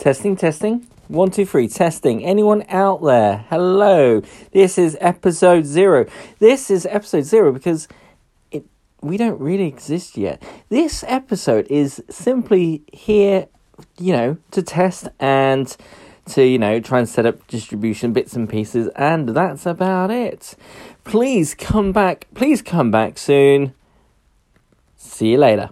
Testing, testing. One, two, three, testing. Anyone out there? Hello. This is episode zero. This is episode zero because it we don't really exist yet. This episode is simply here, you know, to test and to, you know, try and set up distribution bits and pieces, and that's about it. Please come back. Please come back soon. See you later.